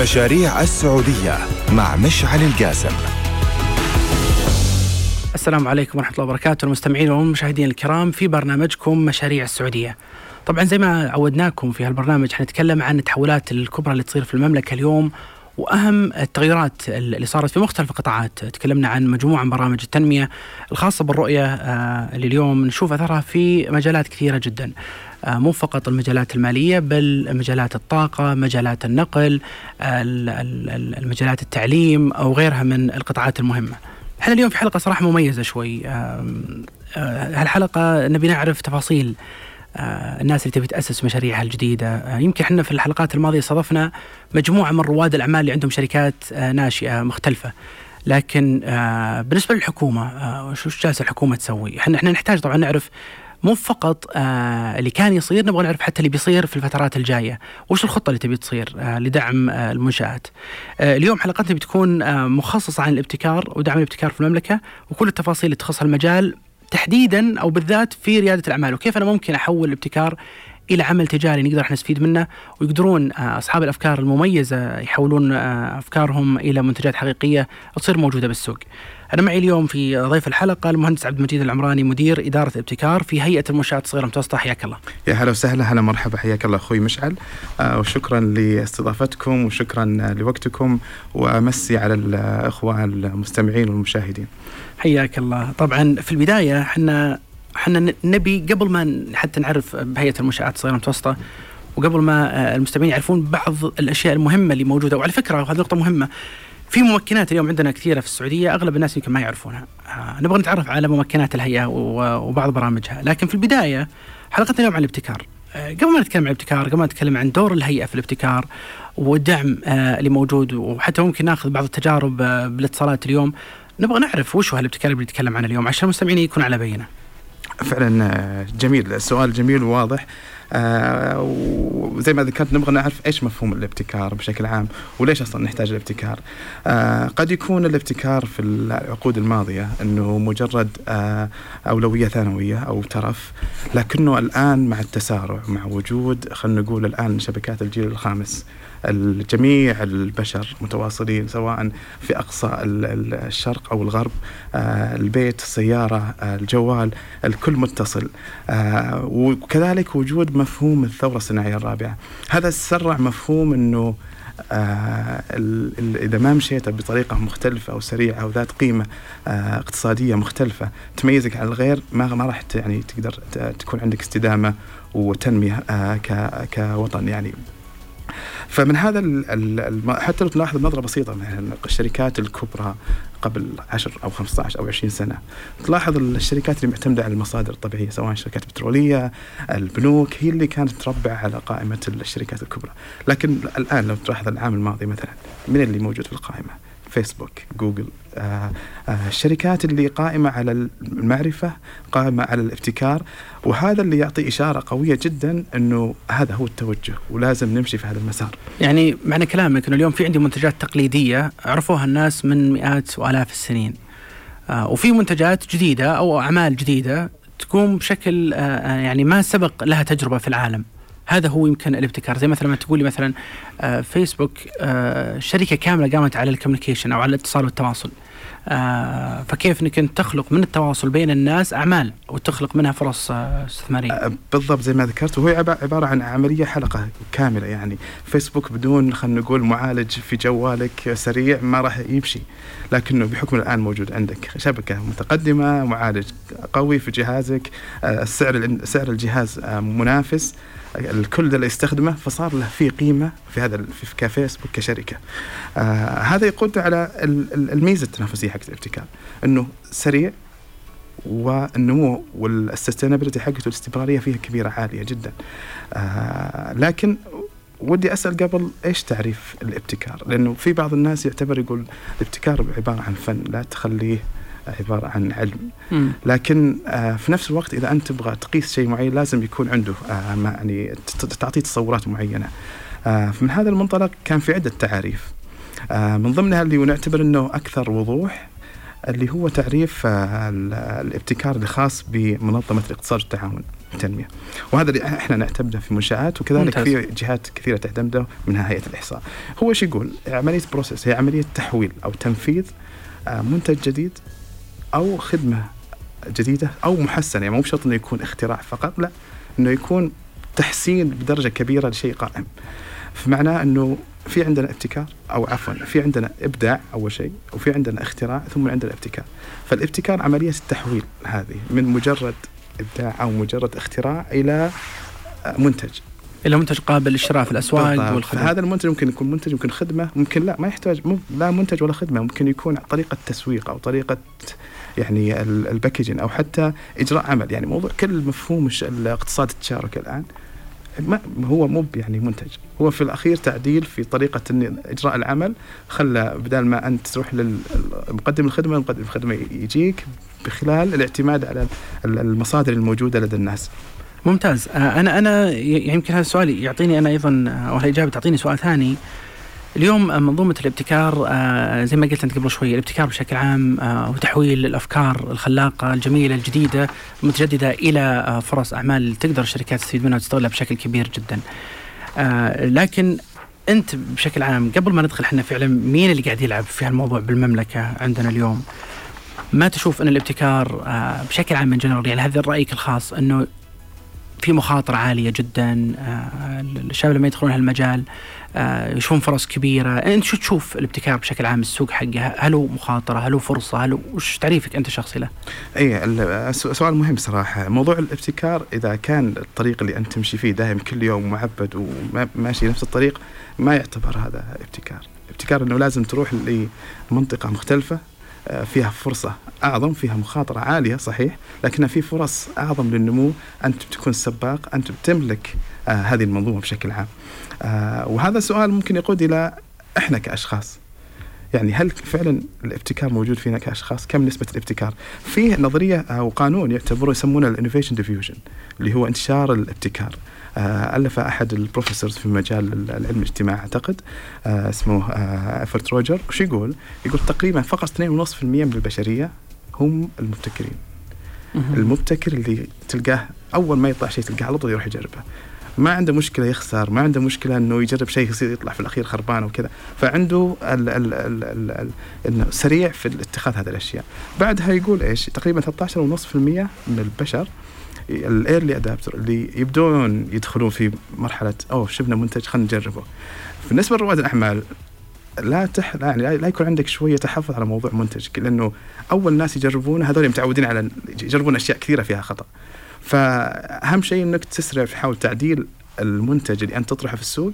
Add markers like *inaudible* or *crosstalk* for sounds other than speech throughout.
مشاريع السعودية مع مشعل القاسم. السلام عليكم ورحمة الله وبركاته. المستمعين والمشاهدين الكرام في برنامجكم مشاريع السعودية. طبعا زي ما عودناكم في هالبرنامج حنتكلم عن التحولات الكبرى اللي تصير في المملكة اليوم وأهم التغيرات اللي صارت في مختلف القطاعات. تكلمنا عن مجموعة من برامج التنمية الخاصة بالرؤية آه، اللي اليوم نشوف اثرها في مجالات كثيرة جدا. آه، مو فقط المجالات المالية بل مجالات الطاقة مجالات النقل المجالات التعليم أو غيرها من القطاعات المهمة. إحنا اليوم في حلقة صراحة مميزة شوي. آه، هالحلقة نبي نعرف تفاصيل آه، الناس اللي تبي تأسس مشاريعها الجديدة. آه، يمكن إحنا في الحلقات الماضية استضفنا مجموعة من رواد الأعمال اللي عندهم شركات آه، ناشئة مختلفة. لكن بالنسبة للحكومة وش جالسة الحكومة تسوي؟ إحنا إحنا نحتاج طبعا نعرف مو فقط آه اللي كان يصير نبغى نعرف حتى اللي بيصير في الفترات الجاية. وش الخطة اللي تبي تصير آه لدعم آه المنشآت؟ آه اليوم حلقتنا بتكون آه مخصصة عن الابتكار ودعم الابتكار في المملكة وكل التفاصيل اللي تخص المجال تحديدا أو بالذات في ريادة الأعمال. وكيف أنا ممكن أحول الابتكار إلى عمل تجاري نقدر إحنا نستفيد منه؟ ويقدرون آه، أصحاب الأفكار المميزة يحولون آه، أفكارهم إلى منتجات حقيقية تصير موجودة بالسوق. أنا معي اليوم في ضيف الحلقة المهندس عبد المجيد العمراني مدير إدارة الابتكار في هيئة المنشآت الصغيرة المتوسطة حياك الله. يا هلا وسهلا هلا مرحبا حياك الله أخوي مشعل آه وشكرا لاستضافتكم وشكرا لوقتكم وأمسي على الاخوه المستمعين والمشاهدين. حياك الله طبعا في البداية إحنا إحنا نبي قبل ما حتى نعرف بهيئة المنشآت الصغيرة المتوسطة وقبل ما آه، المستمعين يعرفون بعض الأشياء المهمة اللي موجودة وعلى فكرة وهذه نقطة مهمة في ممكنات اليوم عندنا كثيرة في السعودية أغلب الناس يمكن ما يعرفونها. آه نبغى نتعرف على ممكنات الهيئة وبعض برامجها. لكن في البداية حلقتنا اليوم عن الابتكار. آه قبل ما نتكلم عن الابتكار قبل ما نتكلم عن دور الهيئة في الابتكار والدعم آه اللي موجود وحتى ممكن ناخذ بعض التجارب بالاتصالات اليوم نبغى نعرف وش هو الابتكار اللي بنتكلم عنه اليوم عشان المستمعين يكون على بينه. فعلا جميل. السؤال جميل وواضح. آه وزي ما ذكرت نبغى نعرف إيش مفهوم الابتكار بشكل عام وليش أصلا نحتاج الابتكار. آه قد يكون الابتكار في العقود الماضية إنه مجرد آه أولوية ثانوية أو ترف لكنه الآن مع التسارع مع وجود خلينا نقول الآن شبكات الجيل الخامس. الجميع البشر متواصلين سواء في أقصى الشرق أو الغرب آه، البيت السيارة آه، الجوال الكل متصل. آه، وكذلك وجود مفهوم الثورة الصناعية الرابعة. هذا سرع مفهوم أنه آه إذا ما مشيت بطريقة مختلفة أو سريعة أو ذات قيمة آه اقتصادية مختلفة تميزك عن الغير ما ما راح يعني تقدر تكون عندك استدامة وتنمية آه كوطن. يعني فمن هذا حتى لو تلاحظ بنظره بسيطة مثلا الشركات الكبرى قبل 10 أو 15 أو 20 سنة تلاحظ الشركات اللي معتمدة على المصادر الطبيعية سواء الشركات البتروليه البنوك هي اللي كانت تربع على قائمة الشركات الكبرى. لكن الآن لو تلاحظ العام الماضي مثلا من اللي موجود في القائمة؟ فيسبوك جوجل آه آه الشركات اللي قائمة على المعرفة قائمة على الابتكار وهذا اللي يعطي إشارة قوية جدا أنه هذا هو التوجه ولازم نمشي في هذا المسار. يعني معنى كلامك أنه اليوم في عندي منتجات تقليدية عرفوها الناس من مئات وآلاف السنين. آه وفي منتجات جديدة أو أعمال جديدة تكون بشكل يعني ما سبق لها تجربة في العالم. هذا هو يمكن الابتكار. زي مثلا ما تقولي مثلا آه، فيسبوك آه، شركة كاملة قامت على الكوميونيكيشن أو على الاتصال والتواصل. آه، فكيف إنك أنت تخلق من التواصل بين الناس أعمال وتخلق منها فرص استثمارية؟ بالضبط زي ما ذكرت. وهو عبارة عن عملية حلقة كاملة يعني. فيسبوك بدون خلينا نقول معالج في جوالك سريع ما راح يمشي. لكنه بحكم الآن موجود عندك. شبكة متقدمة معالج قوي في جهازك السعر سعر الجهاز منافس. الكل اللي يستخدمه فصار له في قيمة في هذا في كفيسبوك كشركة. آه هذا يقود على الميزة التنافسية حقت الابتكار إنه سريع والنمو والسستينابيلتي حقته الاستمرارية فيها كبيرة عالية جدا. آه لكن ودي أسأل قبل إيش تعريف الابتكار؟ لأنه في بعض الناس يعتبر يقول الابتكار عبارة عن فن لا تخليه عبارة عن علم. لكن آه في نفس الوقت إذا أنت تبغى تقيس شيء معين لازم يكون عنده آه يعني تعطيه تصورات معينة. آه فمن هذا المنطلق كان في عدة تعاريف. من ضمنها اللي نعتبر إنه أكثر وضوح اللي هو تعريف الابتكار الخاص بمنظمة الاقتصاد والتعاون التنمية. وهذا اللي إحنا نعتمده في منشآت وكذلك ممتاز. في جهات كثيرة تعتمده منها هيئه الإحصاء. هو إيش يقول؟ عملية بروسيس هي عملية تحويل أو تنفيذ منتج جديد أو خدمة جديدة أو محسنة يعني مو بشرط إنه يكون اختراع فقط لا إنه يكون تحسين بدرجة كبيرة لشيء قائم. فمعناه إنه في عندنا ابتكار أو عفوا في عندنا إبداع أول شيء وفي عندنا اختراع ثم عندنا ابتكار. فالابتكار عملية التحويل هذه من مجرد إبداع أو مجرد اختراع إلى منتج. إلى منتج قابل للشراء في الأسواق والخدمات. هذا المنتج ممكن يكون منتج ممكن خدمة ممكن لا ما يحتاج مو لا منتج ولا خدمة ممكن يكون طريقة تسويق أو طريقة يعني الباكجين أو حتى إجراء عمل. يعني موضوع كل مفهوم الاقتصاد التشاركي الآن ما هو مو يعني منتج. هو في الأخير تعديل في طريقة إجراء العمل. خلى بدل ما أنت تروح للمقدم الخدمة المقدم الخدمة يجيك بخلال الاعتماد على المصادر الموجودة لدى الناس. ممتاز. آه، أنا أنا يمكن هذا السؤال يعطيني أنا أيضا أو الاجابه تعطيني سؤال ثاني. اليوم منظومة الابتكار آه، زي ما قلت أنت قبل شوي الابتكار بشكل عام آه، وتحويل الأفكار الخلاقة الجميلة الجديدة المتجددة إلى فرص أعمال تقدر الشركات تستفيد منها وتستغلها بشكل كبير جدا. لكن أنت بشكل عام قبل ما ندخل إحنا فعلا مين اللي قاعد يلعب في هالموضوع بالمملكة عندنا اليوم؟ ما تشوف أن الابتكار بشكل عام من جنرال يعني هذا رأيك الخاص أنه في مخاطرة عالية جدا آه، الشباب لما يدخلون هالمجال آه، يشوفون فرص كبيرة. أنت شو تشوف الابتكار بشكل عام السوق حقه؟ هل هو مخاطرة؟ هل هو فرصة؟ هل هو وش تعريفك أنت الشخصي له؟ أي سؤال مهم صراحة. موضوع الابتكار إذا كان الطريق اللي أنت تمشي فيه دائم كل يوم معبد وماشي نفس الطريق ما يعتبر هذا ابتكار. ابتكار أنه لازم تروح لمنطقة مختلفة آه، فيها فرصة أعظم فيها مخاطرة عالية صحيح لكنها في فرص أعظم للنمو. أنت تكون سباق أنت بتملك آه هذه المنظومة بشكل عام. آه وهذا السؤال ممكن يقود إلى إحنا كأشخاص. يعني هل فعلا الابتكار موجود فينا كأشخاص؟ كم نسبة الابتكار؟ في نظرية أو قانون يعتبروه يسمونه ال innovation diffusion اللي هو انتشار الابتكار. آه، ألف أحد البروفيسورز في مجال العلم الاجتماعي أعتقد آه، اسمه أفرت آه، روجر وش يقول؟ يقول تقريبا فقط 2.5% من البشرية هم المبتكرين المبتكر اللي تلقاه أول ما يطلع شيء تلقاه على طول يروح يجربه ما عنده مشكلة يخسر ما عنده مشكلة إنه يجرب شيء يصير يطلع في الأخير خربان وكذا فعنده ال ال ال ال ال إنه سريع في اتخاذ هذه الأشياء. بعدها يقول إيش؟ تقريبا 13.5% من البشر الايرلي ادابتر اللي يبدون يدخلون في مرحلة أوه شفنا منتج خلينا نجربه. بالنسبة لرواد الأعمال لا تح يعني لا يكون عندك شوية تحفظ على موضوع منتجك لأنه أول ناس يجربونه هذول متعودين على يجربون أشياء كثيرة فيها خطأ. فأهم شيء إنك تسرع في حاول تعديل المنتج اللي أنت تطرحه في السوق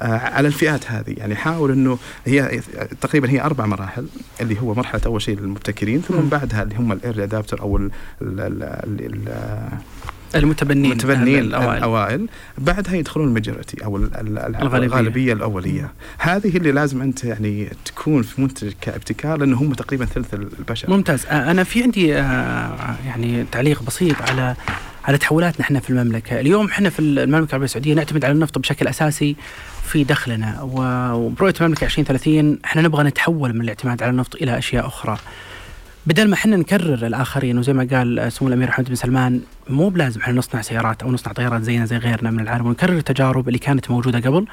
آه، على الفئات هذه. يعني حاول إنه هي تقريبا هي أربع مراحل اللي هو مرحلة أول شيء للمبتكرين ثم بعدها اللي هم ال early adopter أو ال ال ال المتبنين المتبنين الأوائل. الأوائل. بعدها يدخلون ال majority أو الغالبية. الغالبية الأولية. هذه اللي لازم أنت يعني تكون في منتج كابتكار لأنه هم تقريبا ثلث البشر. ممتاز. أنا في عندي يعني تعليق بسيط على على تحولاتنا إحنا في المملكة، اليوم إحنا في المملكة العربية السعودية نعتمد على النفط بشكل أساسي في دخلنا. وبرؤيه المملكة 2030 إحنا نبغى نتحول من الاعتماد على النفط إلى أشياء أخرى. بدل ما إحنا نكرر الآخرين وزي ما قال سمو الأمير محمد بن سلمان مو بلازم إحنا نصنع سيارات أو نصنع طيارات زينا زي غيرنا من العالم ونكرر التجارب اللي كانت موجودة قبل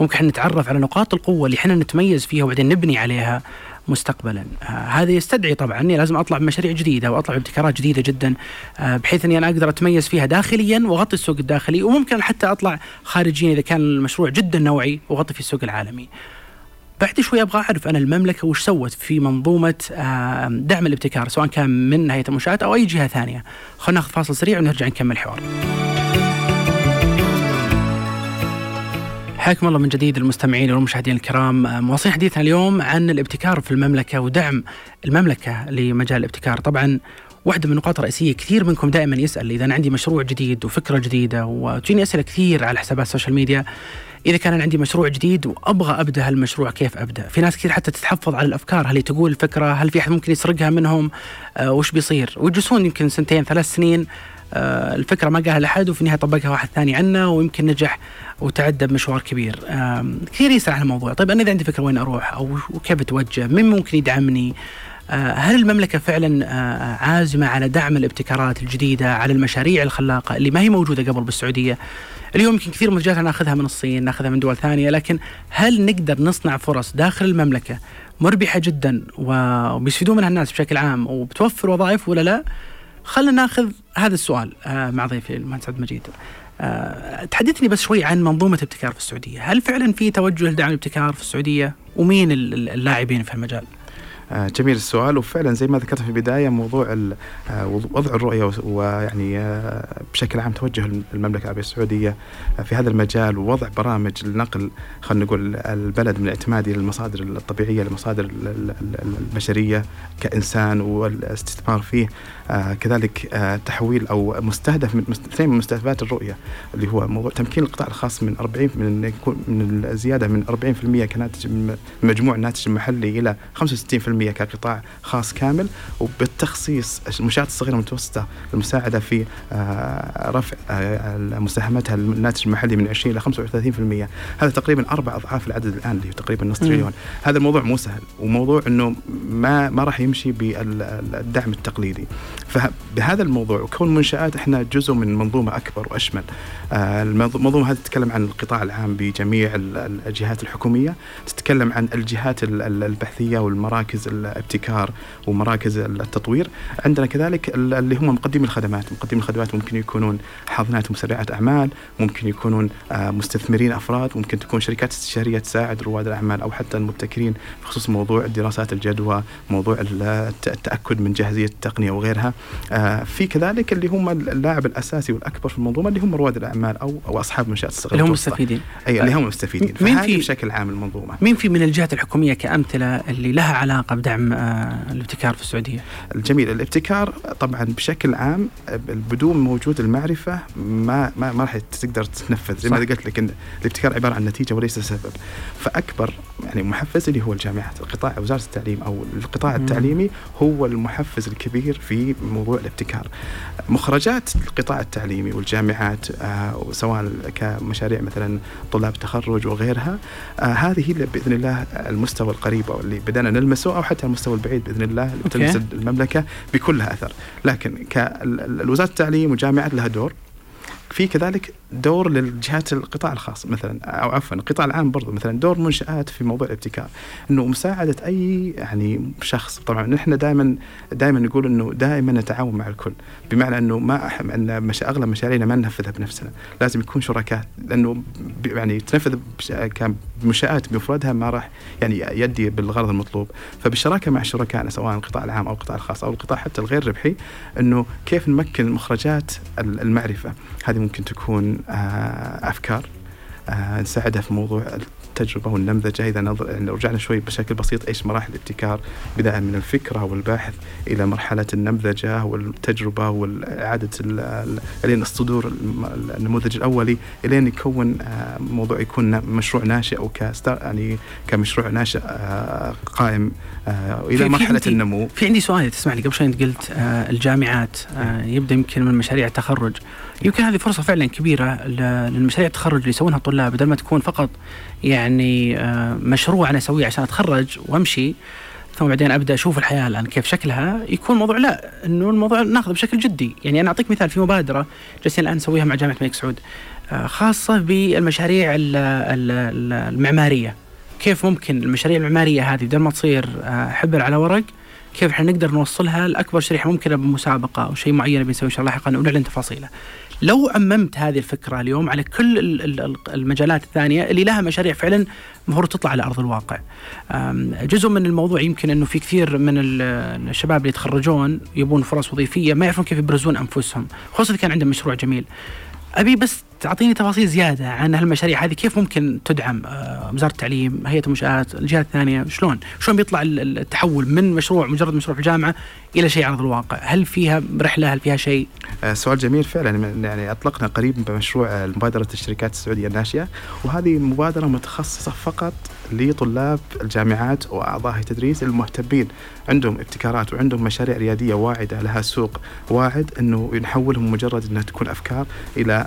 ممكن إحنا نتعرف على نقاط القوة اللي إحنا نتميز فيها وبعدين نبني عليها مستقبلا آه هذا يستدعي طبعا اني لازم أطلع بمشاريع جديدة وأطلع بابتكارات جديدة جدا آه بحيث إني أنا أقدر أتميز فيها داخليا وأغطي السوق الداخلي وممكن حتى أطلع خارجيا إذا كان المشروع جدا نوعي وأغطي في السوق العالمي. بعد شوي أبغى أعرف أنا المملكة وش سوت في منظومة دعم الابتكار سواء كان من هيئة المنشآت أو أي جهة ثانية. خلينا ناخذ فاصل سريع ونرجع نكمل الحوار. حياكم الله من جديد المستمعين والمشاهدين الكرام مواصلين حديثنا اليوم عن الابتكار في المملكة ودعم المملكة لمجال الابتكار طبعا واحدة من النقاط الرئيسية كثير منكم دائما يسأل إذا أنا عندي مشروع جديد وفكرة جديدة وتجيني أسئلة كثير على حسابات ال social media إذا كان أنا عندي مشروع جديد وأبغى أبدأ هالمشروع كيف أبدأ؟ في ناس كثير حتى تتحفظ على الأفكار هل تقول الفكرة؟ هل في أحد ممكن يسرقها منهم؟ آه وش بيصير؟ ويجلسون يمكن سنتين ثلاث سنين آه الفكرة ما قالها لأحد وفي النهاية طبقها واحد ثاني عنه ويمكن نجح وتعدى بمشوار كبير. كثير يسأل عن الموضوع. طيب أنا إذا عندي فكرة وين أروح؟ أو كيف أتوجه؟ مين ممكن يدعمني؟ آه، هل المملكة فعلا آه، عازمة على دعم الابتكارات الجديدة على المشاريع الخلاقة اللي ما هي موجودة قبل بالسعودية؟ اليوم يمكن كثير منتجات ناخذها من الصين ناخذها من دول ثانية لكن هل نقدر نصنع فرص داخل المملكة مربحة جدا وبيستفيدون منها الناس بشكل عام وبتوفر وظائف ولا لا؟ خلينا ناخذ هذا السؤال آه، مع ضيفي المهندس عبد المجيد. تحدثني بس شوي عن منظومة الابتكار في السعودية. هل فعلا في توجه لدعم الابتكار في السعودية؟ ومين اللاعبين في المجال؟ آه، جميل السؤال. وفعلا زي ما ذكرت في البداية موضوع آه، وضع الرؤية ويعني آه، بشكل عام توجه المملكة العربية السعودية في هذا المجال ووضع برامج لنقل خلينا نقول البلد من الاعتماد إلى المصادر الطبيعية للمصادر البشرية كإنسان والاستثمار فيه. كذلك تحويل أو مستهدف من اثنين من مستهدفات الرؤية اللي هو موضوع تمكين القطاع الخاص من 40 من من الزيادة من 40% كناتج من مجموع الناتج المحلي إلى 65% كقطاع خاص كامل وبالتخصيص المنشآت الصغيرة والمتوسطة المساعدة في آه، رفع آه، مساهمتها الناتج المحلي من 20 إلى 35% هذا تقريبا أربع أضعاف العدد الآن اللي تقريبا نص تريليون. هذا الموضوع مو سهل وموضوع أنه ما ما راح يمشي بالدعم التقليدي. فبهذا الموضوع وكون منشآت إحنا جزء من منظومة أكبر وأشمل. آه، المنظومة هذه تتكلم عن القطاع العام بجميع الجهات الحكومية. تتكلم عن الجهات البحثية والمراكز الابتكار ومراكز التطوير. عندنا كذلك اللي هم مقدمي الخدمات. مقدمي الخدمات ممكن يكونون حاضنات ومسرعات أعمال ممكن يكونون آه، مستثمرين أفراد ممكن تكون شركات استشارية تساعد رواد الأعمال أو حتى المبتكرين بخصوص موضوع دراسات الجدوى موضوع التأكد من جاهزية التقنية وغيرها. آه، في كذلك اللي هم اللاعب الأساسي والأكبر في المنظومة اللي هم رواد الأعمال أو أو أصحاب المنشآت الصغيرة اللي هم مستفيدين. أي اللي هم مستفيدين. مين في بشكل عام المنظومة. مين في من الجهات الحكومية كأمثلة اللي لها علاقة بدعم آه، الابتكار في السعودية؟ الجميل. الابتكار طبعا بشكل عام بدون وجود المعرفة ما ما, ما راح تقدر تنفذ زي ما قلت لك إن الابتكار عبارة عن نتيجة وليس سبب. فأكبر يعني محفز اللي هو الجامعات القطاع وزارة التعليم أو القطاع. التعليمي هو المحفز الكبير في موضوع الابتكار. مخرجات القطاع التعليمي والجامعات آه سواء كمشاريع مثلا طلاب تخرج وغيرها آه هذه هي بإذن الله المستوى القريب أو اللي بدأنا نلمسه أو حتى المستوى البعيد بإذن الله تلمس المملكة بكل لها أثر. لكن كوزاره التعليم والجامعات لها دور. في كذلك دور للجهات القطاع الخاص مثلا أو عفوا القطاع العام برضو مثلا دور منشآت في موضوع الابتكار. إنه مساعدة أي يعني شخص طبعا نحن دائما دائما نقول إنه دائما نتعاون مع الكل بمعنى إنه ما إن مش أغلب مشاريعنا ما ننفذها بنفسنا لازم يكون شركاء لأنه يعني تنفذ كمنشات بمفردها ما راح يعني يدي بالغرض المطلوب. فبالشراكه مع شركائنا سواء القطاع العام أو القطاع الخاص أو القطاع حتى الغير ربحي إنه كيف نمكن مخرجات المعرفة. هذه ممكن تكون آه، أفكار آه، نساعدها في موضوع التجربة والنمذجة. إذا نظر يعني رجعنا شوي بشكل بسيط إيش مراحل الابتكار؟ بداية من الفكرة والبحث إلى مرحلة النمذجة والتجربة والإعادة لين الصدور النموذج الأولي إلين يكون آه، موضوع يكون مشروع ناشئ أو يعني كمشروع ناشئ قائم إلى مرحلة النمو. في عندي سؤال تسمح لي قبل شوي أنت قلت الجامعات يبدأ يمكن من مشاريع التخرج. يمكن هذه فرصة فعلا كبيرة للمشاريع التخرج اللي يسوونها الطلاب بدل ما تكون فقط يعني آه، مشروع أنا أسويه عشان أتخرج وأمشي ثم بعدين أبدأ أشوف الحياة الآن كيف شكلها يكون الموضوع لا إنه الموضوع ناخذه بشكل جدي. يعني أنا أعطيك مثال في مبادرة جالسين الآن نسويها مع جامعة الملك سعود آه، خاصة بالمشاريع المعمارية. كيف ممكن المشاريع المعمارية هذه بدل ما تصير آه، حبر على ورق كيف إحنا نقدر نوصلها لأكبر شريحة ممكنة بمسابقة أو شيء معين بنسويه إن شاء الله لاحقا ونعلن تفاصيله. لو عممت هذه الفكرة اليوم على كل المجالات الثانية اللي لها مشاريع فعلا المفروض تطلع على أرض الواقع. جزء من الموضوع يمكن إنه في كثير من الشباب اللي يتخرجون يبون فرص وظيفية ما يعرفون كيف يبرزون أنفسهم، خصوصا إذا كان عندهم مشروع جميل. أبي بس تعطيني تفاصيل زيادة عن هالمشاريع هذه. كيف ممكن تدعم آه، وزارة التعليم هيئة المنشآت الجهات الثانية؟ شلون؟ شلون بيطلع التحول من مشروع مجرد مشروع في الجامعة إلى شيء على أرض الواقع؟ هل فيها رحلة؟ هل فيها شيء؟ آه، سؤال جميل فعلا. يعني أطلقنا قريب بمشروع آه، مبادرة الشركات السعودية الناشئة وهذه مبادرة متخصصة فقط لطلاب الجامعات وأعضاء التدريس المهتمين عندهم ابتكارات وعندهم مشاريع ريادية واعدة لها سوق واعد إنه نحولهم مجرد إنها تكون أفكار إلى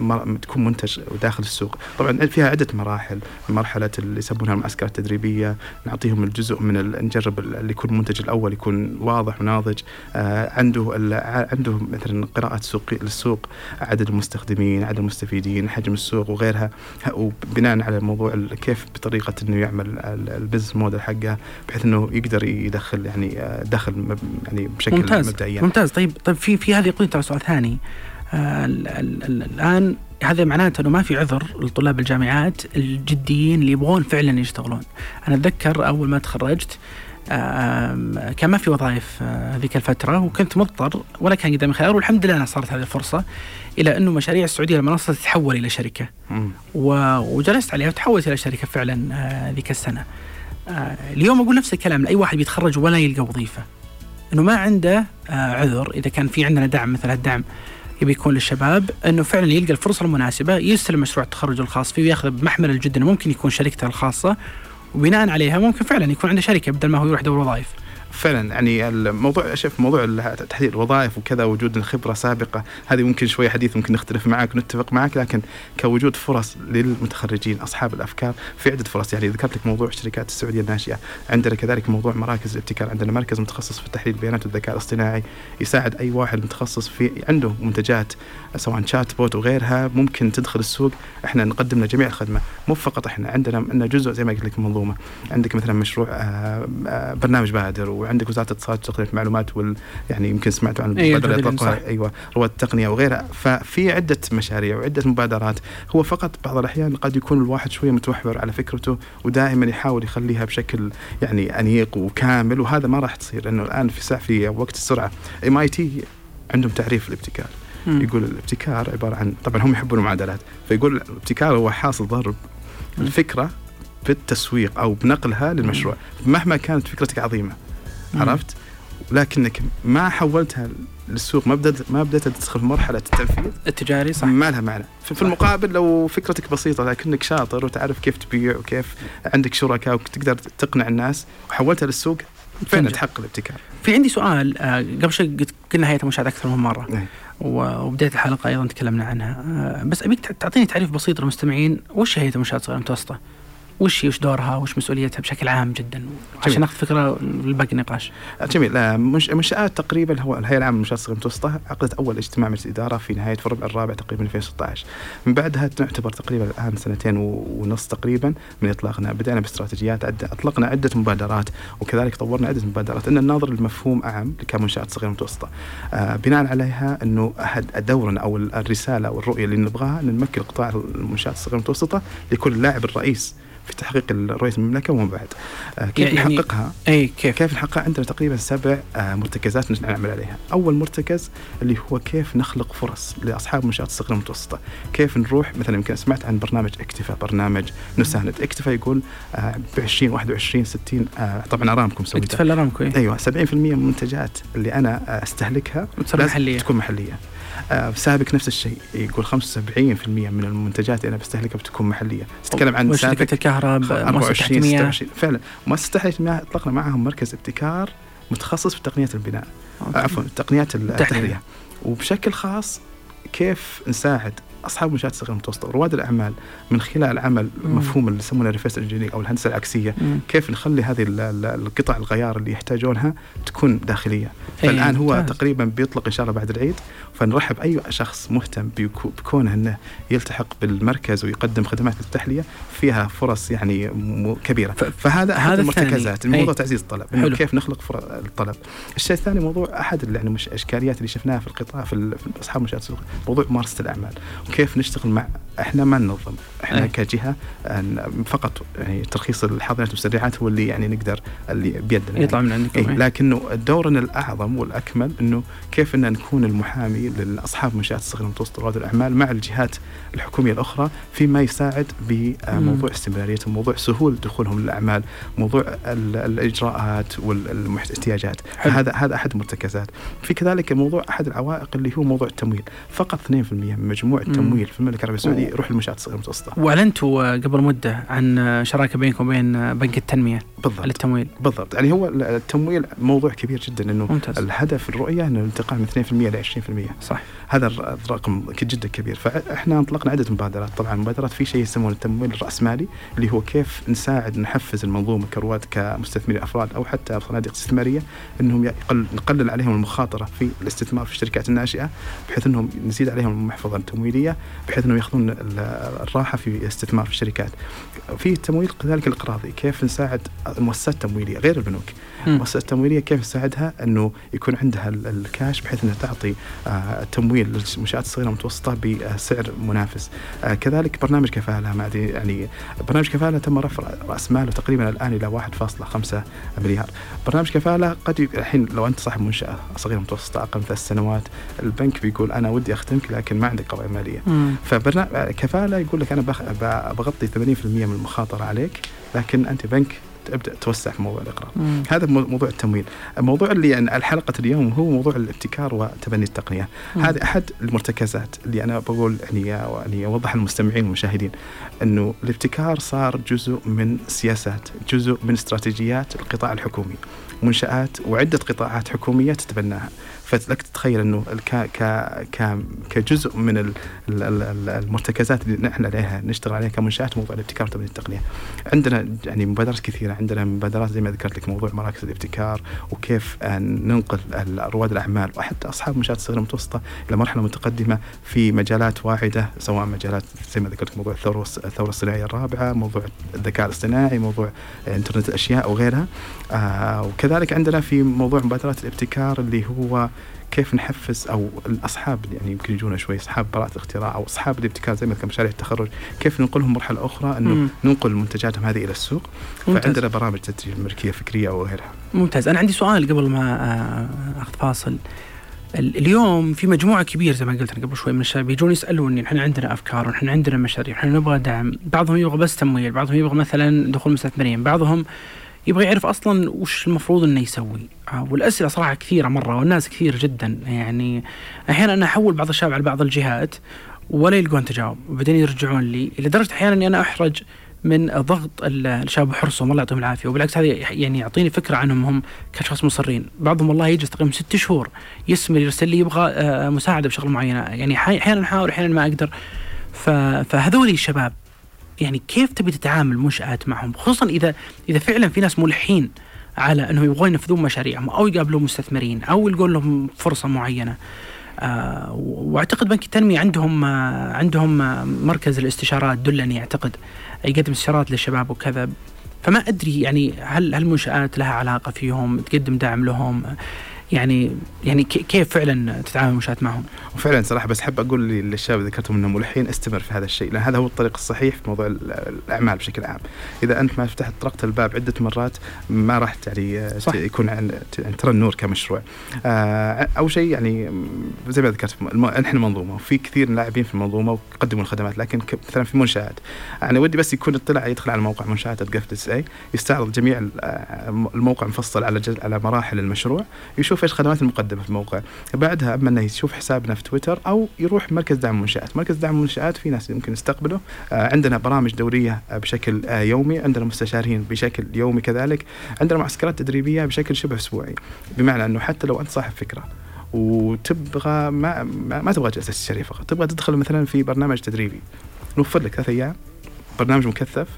مر- تكون منتج داخل السوق. طبعا فيها عدة مراحل. مرحلة اللي يسمونها المعسكرات التدريبية نعطيهم الجزء من نجرب ال- اللي يكون المنتج الأول يكون واضح وناضج. آه عنده عنده مثلا قراءة سوق للسوق عدد المستخدمين عدد المستفيدين حجم السوق وغيرها. وبناء على موضوع كيف بطريقه إنه يعمل ال- البزنس موديل حقه بحيث إنه يقدر يدخل يعني آه، دخل يعني بشكل ممتاز مبدئيا. ممتاز. طيب طيب في في هذه يقودني ترى سؤال ثاني. آه ال- ال- ال- الآن هذا معناته إنه ما في عذر لطلاب الجامعات الجديين اللي يبغون فعلا يشتغلون. أنا أتذكر أول ما تخرجت كان ما في وظائف آه، هذيك الفترة وكنت مضطر ولا كان قدامي خيار والحمد لله أنا صارت هذه الفرصة إلى أنه مشاريع السعودية المنصة تتحول إلى شركة. وجلست عليها وتحولت إلى شركة فعلا آه، ذيك السنة. آه، اليوم أقول نفس الكلام لأي واحد بيتخرج ولا يلقى وظيفة. إنه ما عنده عذر إذا كان في عندنا دعم مثل هالدعم يبي يكون للشباب إنه فعلا يلقى الفرصة المناسبة يستلم مشروع التخرج الخاص فيه ويأخذ بمحمل الجد إنه ممكن يكون شركته الخاصة وبناء عليها ممكن فعلا يكون عنده شركة بدل ما هو يروح يدور وظائف. فعلا يعني الموضوع شوف موضوع تحديد الوظائف وكذا وجود الخبرة سابقة هذه ممكن شوية حديث ممكن نختلف معك ونتفق معك لكن كوجود فرص للمتخرجين أصحاب الأفكار في عدة فرص. يعني ذكرت لك موضوع الشركات السعودية الناشئة. عندنا كذلك موضوع مراكز الابتكار. عندنا مركز متخصص في تحليل البيانات والذكاء الاصطناعي يساعد أي واحد متخصص في عنده منتجات سواء شات بوت وغيرها ممكن تدخل السوق. إحنا نقدم جميع الخدمة. مو فقط إحنا عندنا عندنا جزء زي ما قلت لك منظومة. عندك مثلا مشروع آه، آه، برنامج بادر وعندك وزارة الاتصالات وتقنيه المعلومات وال يعني يمكن سمعتوا عن أيوة، المبادرة اللي تدريب، اطلقوها صح. أيوه رواد التقنية وغيرها. ففي عدة مشاريع وعدة مبادرات. هو فقط بعض الأحيان قد يكون الواحد شوية متمحور على فكرته ودائما يحاول يخليها بشكل يعني أنيق وكامل وهذا ما راح تصير. لأنه الآن في ساعه في وقت السرعة. MIT عندهم تعريف الابتكار. يقول الابتكار عبارة عن طبعا هم يحبون المعادلات فيقول الابتكار هو حاصل ضرب. الفكرة بالتسويق أو بنقلها للمشروع مهما كانت فكرتك عظيمة. عرفت لكنك ما حولتها للسوق ما بدأت ما بدأت تدخل في مرحلة التنفيذ التجاري صح. ما لها معنى في في المقابل لو فكرتك بسيطة لكنك شاطر وتعرف كيف تبيع وكيف عندك شركاء وتقدر تقنع الناس وحولتها للسوق فعلا. تحقق الابتكار في عندي سؤال آه، قبل شوي قلت قلنا هيئة المنشآت أكثر من مرة. وبداية الحلقة أيضا تكلمنا عنها آه، بس أبيك تع- تعطيني تعريف بسيط للمستمعين وش هيئه المنشآت الصغيره المتوسطه؟ وش هي وش دورها وش مسؤوليتها بشكل عام جدا؟ عشان ناخذ فكرة لباقي النقاش. جميل. آه، منشآت تقريبا هو الهيئة العامة للمنشآت الصغيرة المتوسطة عقدت أول اجتماع مجلس إدارة في نهاية الربع الرابع تقريبا 2016 من بعدها نعتبر تقريبا الآن سنتين ونص تقريبا من إطلاقنا. بدأنا باستراتيجيات عدة أطلقنا عدة مبادرات وكذلك طورنا عدة مبادرات. أن الناظر للمفهوم أعم كمنشآت صغيرة متوسطة. آه بناء عليها أنه أحد دورنا أو الرسالة أو الرؤية اللي نبغاها أن نمكن قطاع المنشآت الصغيرة المتوسطة ليكون اللاعب الرئيس. في تحقيق رؤية المملكة ومن بعد. آه كيف يعني- نحققها؟ أي كيف؟ كيف نحقق عندنا تقريبا سبع آه، مرتكزات نعمل عليها. أول مرتكز اللي هو كيف نخلق فرص لأصحاب المنشات الصغيره والمتوسطه كيف نروح مثلا يمكن سمعت عن برنامج اكتفا برنامج نساند اكتفا يقول ب 20 21 60 آه، طبعا أرامكم مسويتها اكتفى ارامكو إيه. أيوه 70% من المنتجات اللي أنا آه، أستهلكها وتصير لازم محلية. تكون محلية. آه، سابق نفس الشيء يقول 75% من المنتجات اللي أنا بستهلكها بتكون محلية. تتكلم عن وشركه الكهرباء مؤسسه 24 تحت مياه 26 فعلا. مؤسسه تحت المياه أطلقنا معهم مركز ابتكار متخصص في تقنيه البناء. أوكي. عفوا تقنيات. التحلية. وبشكل خاص كيف نساعد أصحاب المنشات الصغيره والمتوسطه ورواد الأعمال من خلال عمل مم. مفهوم اللي يسمونه reverse engineering أو الهندسة العكسية مم. كيف نخلي هذه ال- ال- القطع الغيار اللي يحتاجونها تكون داخلية. إيه، فالآن هو. تقريبا بيطلق إن شاء الله بعد العيد. فنرحب أي شخص مهتم بكونه إنه يلتحق بالمركز ويقدم خدمات التحلية فيها فرص يعني ف- فهذا هذا المرتكزات الثاني. الموضوع أي. تعزيز الطلب حلو. كيف نخلق فر- الطلب الشيء الثاني موضوع أحد اللي يعني مش أشكاليات اللي شفناها في القطاع في, أصحاب المنشات السوق موضوع ممارسة الأعمال وكيف نشتغل مع إحنا ما ننظم إحنا أي. كجهة أن- فقط يعني ترخيص الحاضنات والمستريحات هو اللي يعني نقدر اللي بيدنا يعني. يطلع من عندكم إيه إيه. لكنه دورنا الأعظم والأكمل إنه كيف إن نكون المحامي لاصحاب المنشات الصغيره والمتوسطه رواد الأعمال مع الجهات الحكومية الأخرى فيما يساعد بموضوع استمراريتهم، موضوع سهوله دخولهم للأعمال، موضوع ال- الإجراءات والاحتياجات،. هذا هذا أحد المرتكزات. في كذلك موضوع أحد العوائق اللي هو موضوع التمويل، فقط 2% من مجموع. التمويل في المملكة العربية السعودية يروح للمنشات الصغيره والمتوسطه. وأعلنتوا قبل مدة عن شراكة بينكم وبين بنك التنمية بالضبط. للتمويل. بالضبط. يعني هو التمويل موضوع كبير جدا إنه ممتاز. الهدف الرؤية إنه الانتقال من 2% ل 20% صح. هذا الرقم جدا كبير. فإحنا انطلقنا عدة مبادرات. طبعا مبادرات في شيء يسمونه التمويل الراسمالي اللي هو كيف نساعد نحفز المنظومة كرواد كمستثمرين أفراد أو حتى صناديق استثمارية إنهم يقل نقلل عليهم المخاطرة في الاستثمار في الشركات الناشئة بحيث إنهم نزيد عليهم المحفظة التمويلية بحيث إنهم يأخذون الراحة في الاستثمار في الشركات. في التمويل كذلك الإقراضي كيف نساعد المؤسسات التمويليه غير البنوك. المؤسسات التمويلية كيف نساعدها أنه يكون عندها الكاش بحيث إنها تعطي آه، تمويل للمنشآت الصغيرة والمتوسطه بسعر منافس. آه، كذلك برنامج كفاله ما يعني برنامج كفاله تم رفع رأس ماله تقريبا الآن إلى 1.5 مليار. برنامج كفاله قد الحين لو أنت صاحب منشأة صغيرة متوسطة أقل من ثلاث سنوات البنك بيقول أنا ودي اخدمك لكن ما عندك قوائم مالية. فبرنامج كفاله يقول لك أنا بغطي 80% من المخاطرة عليك لكن أنت بنك تبدا توسع في موضوع الاقراض. هذا موضوع التمويل. الموضوع اللي يعني الحلقة اليوم هو موضوع الابتكار وتبني التقنية. هذه أحد المرتكزات اللي أنا بقول يعني يعني اوضح للمستمعين والمشاهدين أنه الابتكار صار جزء من سياسات، جزء من استراتيجيات القطاع الحكومي. منشآت وعدة قطاعات حكومية تتبناها فلك تتخيل أنه ك ك كجزء من المرتكزات اللي نحن عليها نشتغل عليها كمنشآت موضوع الابتكار وتبني التقنية. عندنا يعني مبادرات كثيرة عندنا مبادرات زي ما ذكرت لك موضوع مراكز الابتكار وكيف ننقل رواد الأعمال وحتى أصحاب المنشآت الصغيرة المتوسطة إلى مرحلة متقدمة في مجالات واعدة سواء مجالات زي ما ذكرت موضوع الثورة الثورة الصناعية الرابعة موضوع الذكاء الاصطناعي موضوع إنترنت الأشياء وغيرها. آه وكذلك عندنا في موضوع مبادرات الابتكار اللي هو كيف نحفز أو الأصحاب يعني يمكن يجونا شوي أصحاب براءة الاختراع أو أصحاب الابتكار زي ما مشاريع التخرج كيف ننقلهم مرحلة أخرى أنه مم. ننقل منتجاتهم هذه إلى السوق. ممتاز. فعندنا برامج تدريب ملكيه فكرية وغيرها ممتاز. أنا عندي سؤال قبل ما آه، أخذ فاصل. اليوم في مجموعة كبيرة زي ما قلت أنا قبل شوي من الشباب يجون يسألوني إحنا عندنا أفكار ونحن عندنا مشاريع إحنا نبغى دعم. بعضهم يبغى بس تمويل بعضهم يبغى مثلا دخول مستثمرين بعضهم يبغى يعرف أصلا وش المفروض إنه يسوي. آه، والأسئلة صراحة كثيرة مرة والناس كثير جدا. يعني أحيانا أنا أحول بعض الشباب على بعض الجهات ولا يلقون تجاوب وبعدين يرجعون لي لدرجة أحيانا إني أنا أحرج من ضغط الشباب وحرصهم الله يعطيهم العافية. وبالعكس هذا يعني يعطيني فكرة عنهم هم كاشخاص مصرين بعضهم والله يجلس تقريبا ست شهور يسمر يرسل لي يبغى آه، مساعدة بشغله معينة. يعني أحيانا أحاول أحيانا ما أقدر. فهذول الشباب. يعني كيف تبي تتعامل منشآت معهم؟ خصوصا اذا إذا فعلا في ناس ملحين على انه يبغون ينفذون مشاريعهم أو يقابلون مستثمرين أو يلقون لهم فرصة معينة. آه وأعتقد بنك التنمية عندهم آه عندهم آه مركز الاستشارات دلني أعتقد. يقدم استشارات للشباب وكذا. فما أدري يعني هل هل المنشات لها علاقة فيهم؟ تقدم دعم لهم؟ يعني يعني كيف فعلا تتعامل المنشات معهم؟ وفعلا صراحة بس حاب أقول للشباب ذكرتهم إنهم ملحين استمر في هذا الشيء لأن هذا هو الطريق الصحيح في موضوع الأعمال بشكل عام. إذا أنت ما فتحت طرقت الباب عدة مرات ما راح يعني صح. يكون عن ترى النور كمشروع. آه أول شيء يعني زي ما ذكرت نحن منظومة وفي كثير لاعبين في المنظومة ويقدمون الخدمات لكن مثلا في منشآت أنا ودي بس يكون اطلع يدخل على موقع منشآت اي يستعرض جميع الموقع مفصل على على مراحل المشروع يشوف يشوف إيش الخدمات المقدمة في الموقع. بعدها أما إنه يشوف حسابنا في تويتر أو يروح مركز دعم المنشات مركز دعم المنشات في ناس يمكن يستقبله. آه عندنا برامج دورية بشكل آه يومي. عندنا مستشارين بشكل يومي كذلك. عندنا معسكرات تدريبية بشكل شبه أسبوعي. بمعنى إنه حتى لو أنت صاحب فكرة وتبغى ما ما, ما تبغى جلسه استشاريه فقط. تبغى تدخل مثلا في برنامج تدريبي. نوفر لك ثلاث أيام. برنامج مكثف.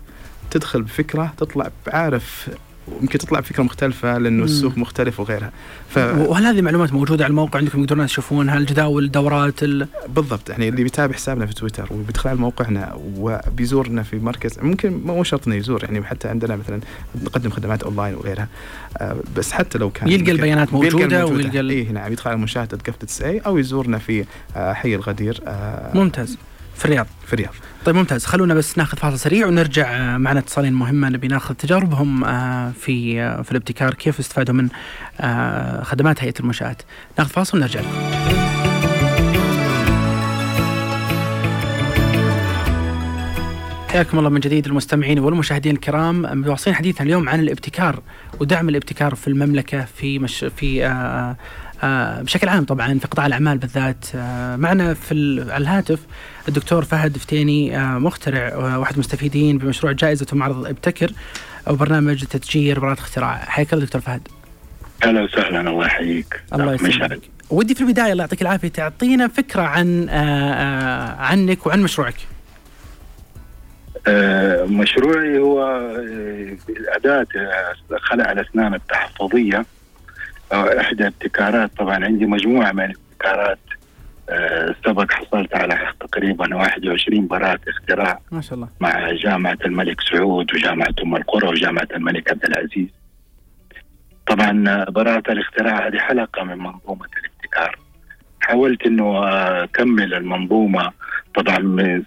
تدخل بفكرة تطلع عارف ويمكن تطلع فكرة مختلفة لأنه السوق مختلف وغيرها. ف... وهل هذه المعلومات موجودة على الموقع عندكم يقدرون يشوفونها؟ الجداول الدورات ال... بالضبط يعني اللي بيتابع حسابنا في تويتر وبيدخل على موقعنا وبيزورنا في مركز ممكن مو شرط إنه يزور يعني حتى عندنا مثلا نقدم خدمات أونلاين وغيرها آه، بس حتى لو كان يلقى البيانات موجودة ويلقى اي نعم يدخل على مشاهدة قفلة اي أو يزورنا في آه، حي الغدير آه، ممتاز. في الرياض. في الرياض. طيب ممتاز. خلونا بس ناخذ فاصل سريع ونرجع آه، معنا اتصالين مهمة نبي ناخذ تجاربهم آه، في آه، في الابتكار كيف استفادوا من خدمات هيئة المنشآت. ناخذ فاصل ونرجع. لكم حياكم الله من جديد المستمعين والمشاهدين الكرام. مواصلين حديثنا اليوم عن الابتكار ودعم الابتكار في المملكة في مش في آآ بشكل عام طبعا في قطاع الأعمال بالذات. معنا في على الهاتف الدكتور فهد فتيني مخترع واحد مستفيدين بمشروع جائزة ومعرض ابتكر أو برنامج تتجير براءة اختراع حياك الله دكتور فهد. أهلا وسهلا الله يحييك. الله. يسلمك. ودي في البداية الله يعطيك العافية تعطينا فكرة عن آه، آه، عنك وعن مشروعك. آه، مشروعي هو آه، آه، خلع الأسنان التحفظية. آه، إحدى ابتكارات. طبعا عندي مجموعة من الابتكارات آه، سبق حصلت على تقريبا 21 براءة اختراع ما شاء الله. مع جامعة الملك سعود وجامعة أم القرى وجامعة الملك عبد العزيز. طبعا آه، براءة الاختراع هذه حلقة من منظومة الابتكار. حاولت إنه أكمل المنظومة. طبعا من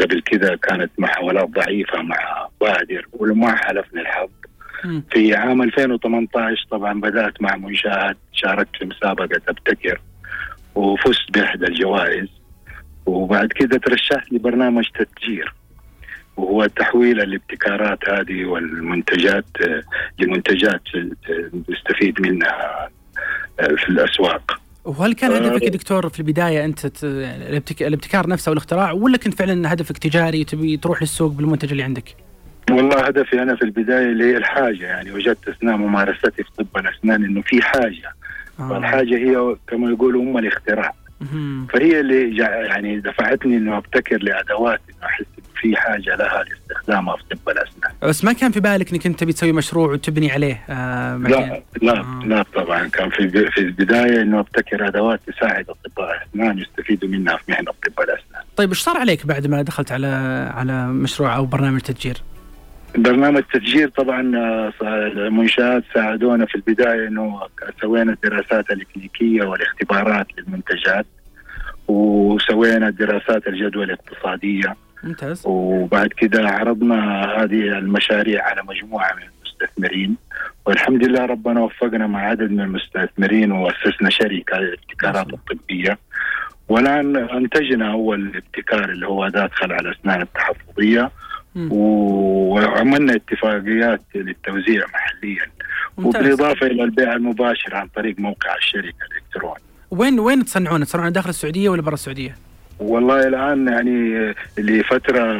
قبل كذا كانت محاولات ضعيفة مع بادر وما حالفني الحظ. في عام 2018 طبعا بدأت مع منشات شاركت في مسابقة أبتكر وفزت بإحدى الجوائز. وبعد كذا ترشحت لبرنامج تتجير وهو تحويل الابتكارات هذه والمنتجات آه، لمنتجات آه، نستفيد منها آه، في الأسواق. وهل كان آه، هدفك يا دكتور في البداية أنت الابتكار نفسه والاختراع ولا كنت فعلا هدفك تجاري تبي تروح للسوق بالمنتج اللي عندك؟ والله هدفي أنا في البداية اللي هي الحاجة يعني وجدت أثناء ممارستي في طب الأسنان إنه في حاجة آه. والحاجة هي كما يقولوا ام الاختراع. فهي اللي يعني دفعتني إنه أبتكر لأدوات إنه أحس في حاجة لها لاستخدامها في طب الأسنان بس ما كان في بالك إنك أنت تبي تسوي مشروع وتبني عليه آه لا لا آه. لا طبعا كان في في البداية إنه أبتكر أدوات تساعد اطباء الأسنان يستفيدوا منها في مهنة طب الأسنان طيب إيش صار عليك بعد ما دخلت على على مشروع أو برنامج تتجير؟ برنامج تسجيل طبعا آه، المنشآت ساعدونا في البداية إنه سوينا الدراسات الكلينيكيه والاختبارات للمنتجات وسوينا دراسات الجدوى الاقتصادية. ممتاز. وبعد كده عرضنا هذه المشاريع على مجموعة من المستثمرين. والحمد لله ربنا وفقنا مع عدد من المستثمرين وأسسنا شركة للابتكارات الطبية. والآن أنتجنا أول ابتكار اللي هو اداه خلع الاسنان التحفظية. مم. وعملنا اتفاقيات للتوزيع محليا ممتاز وبالإضافة إلى البيع المباشر عن طريق موقع الشركة الالكتروني وين وين تصنعون؟ تصنعون داخل السعودية ولا برا السعودية؟ والله الآن يعني لفترة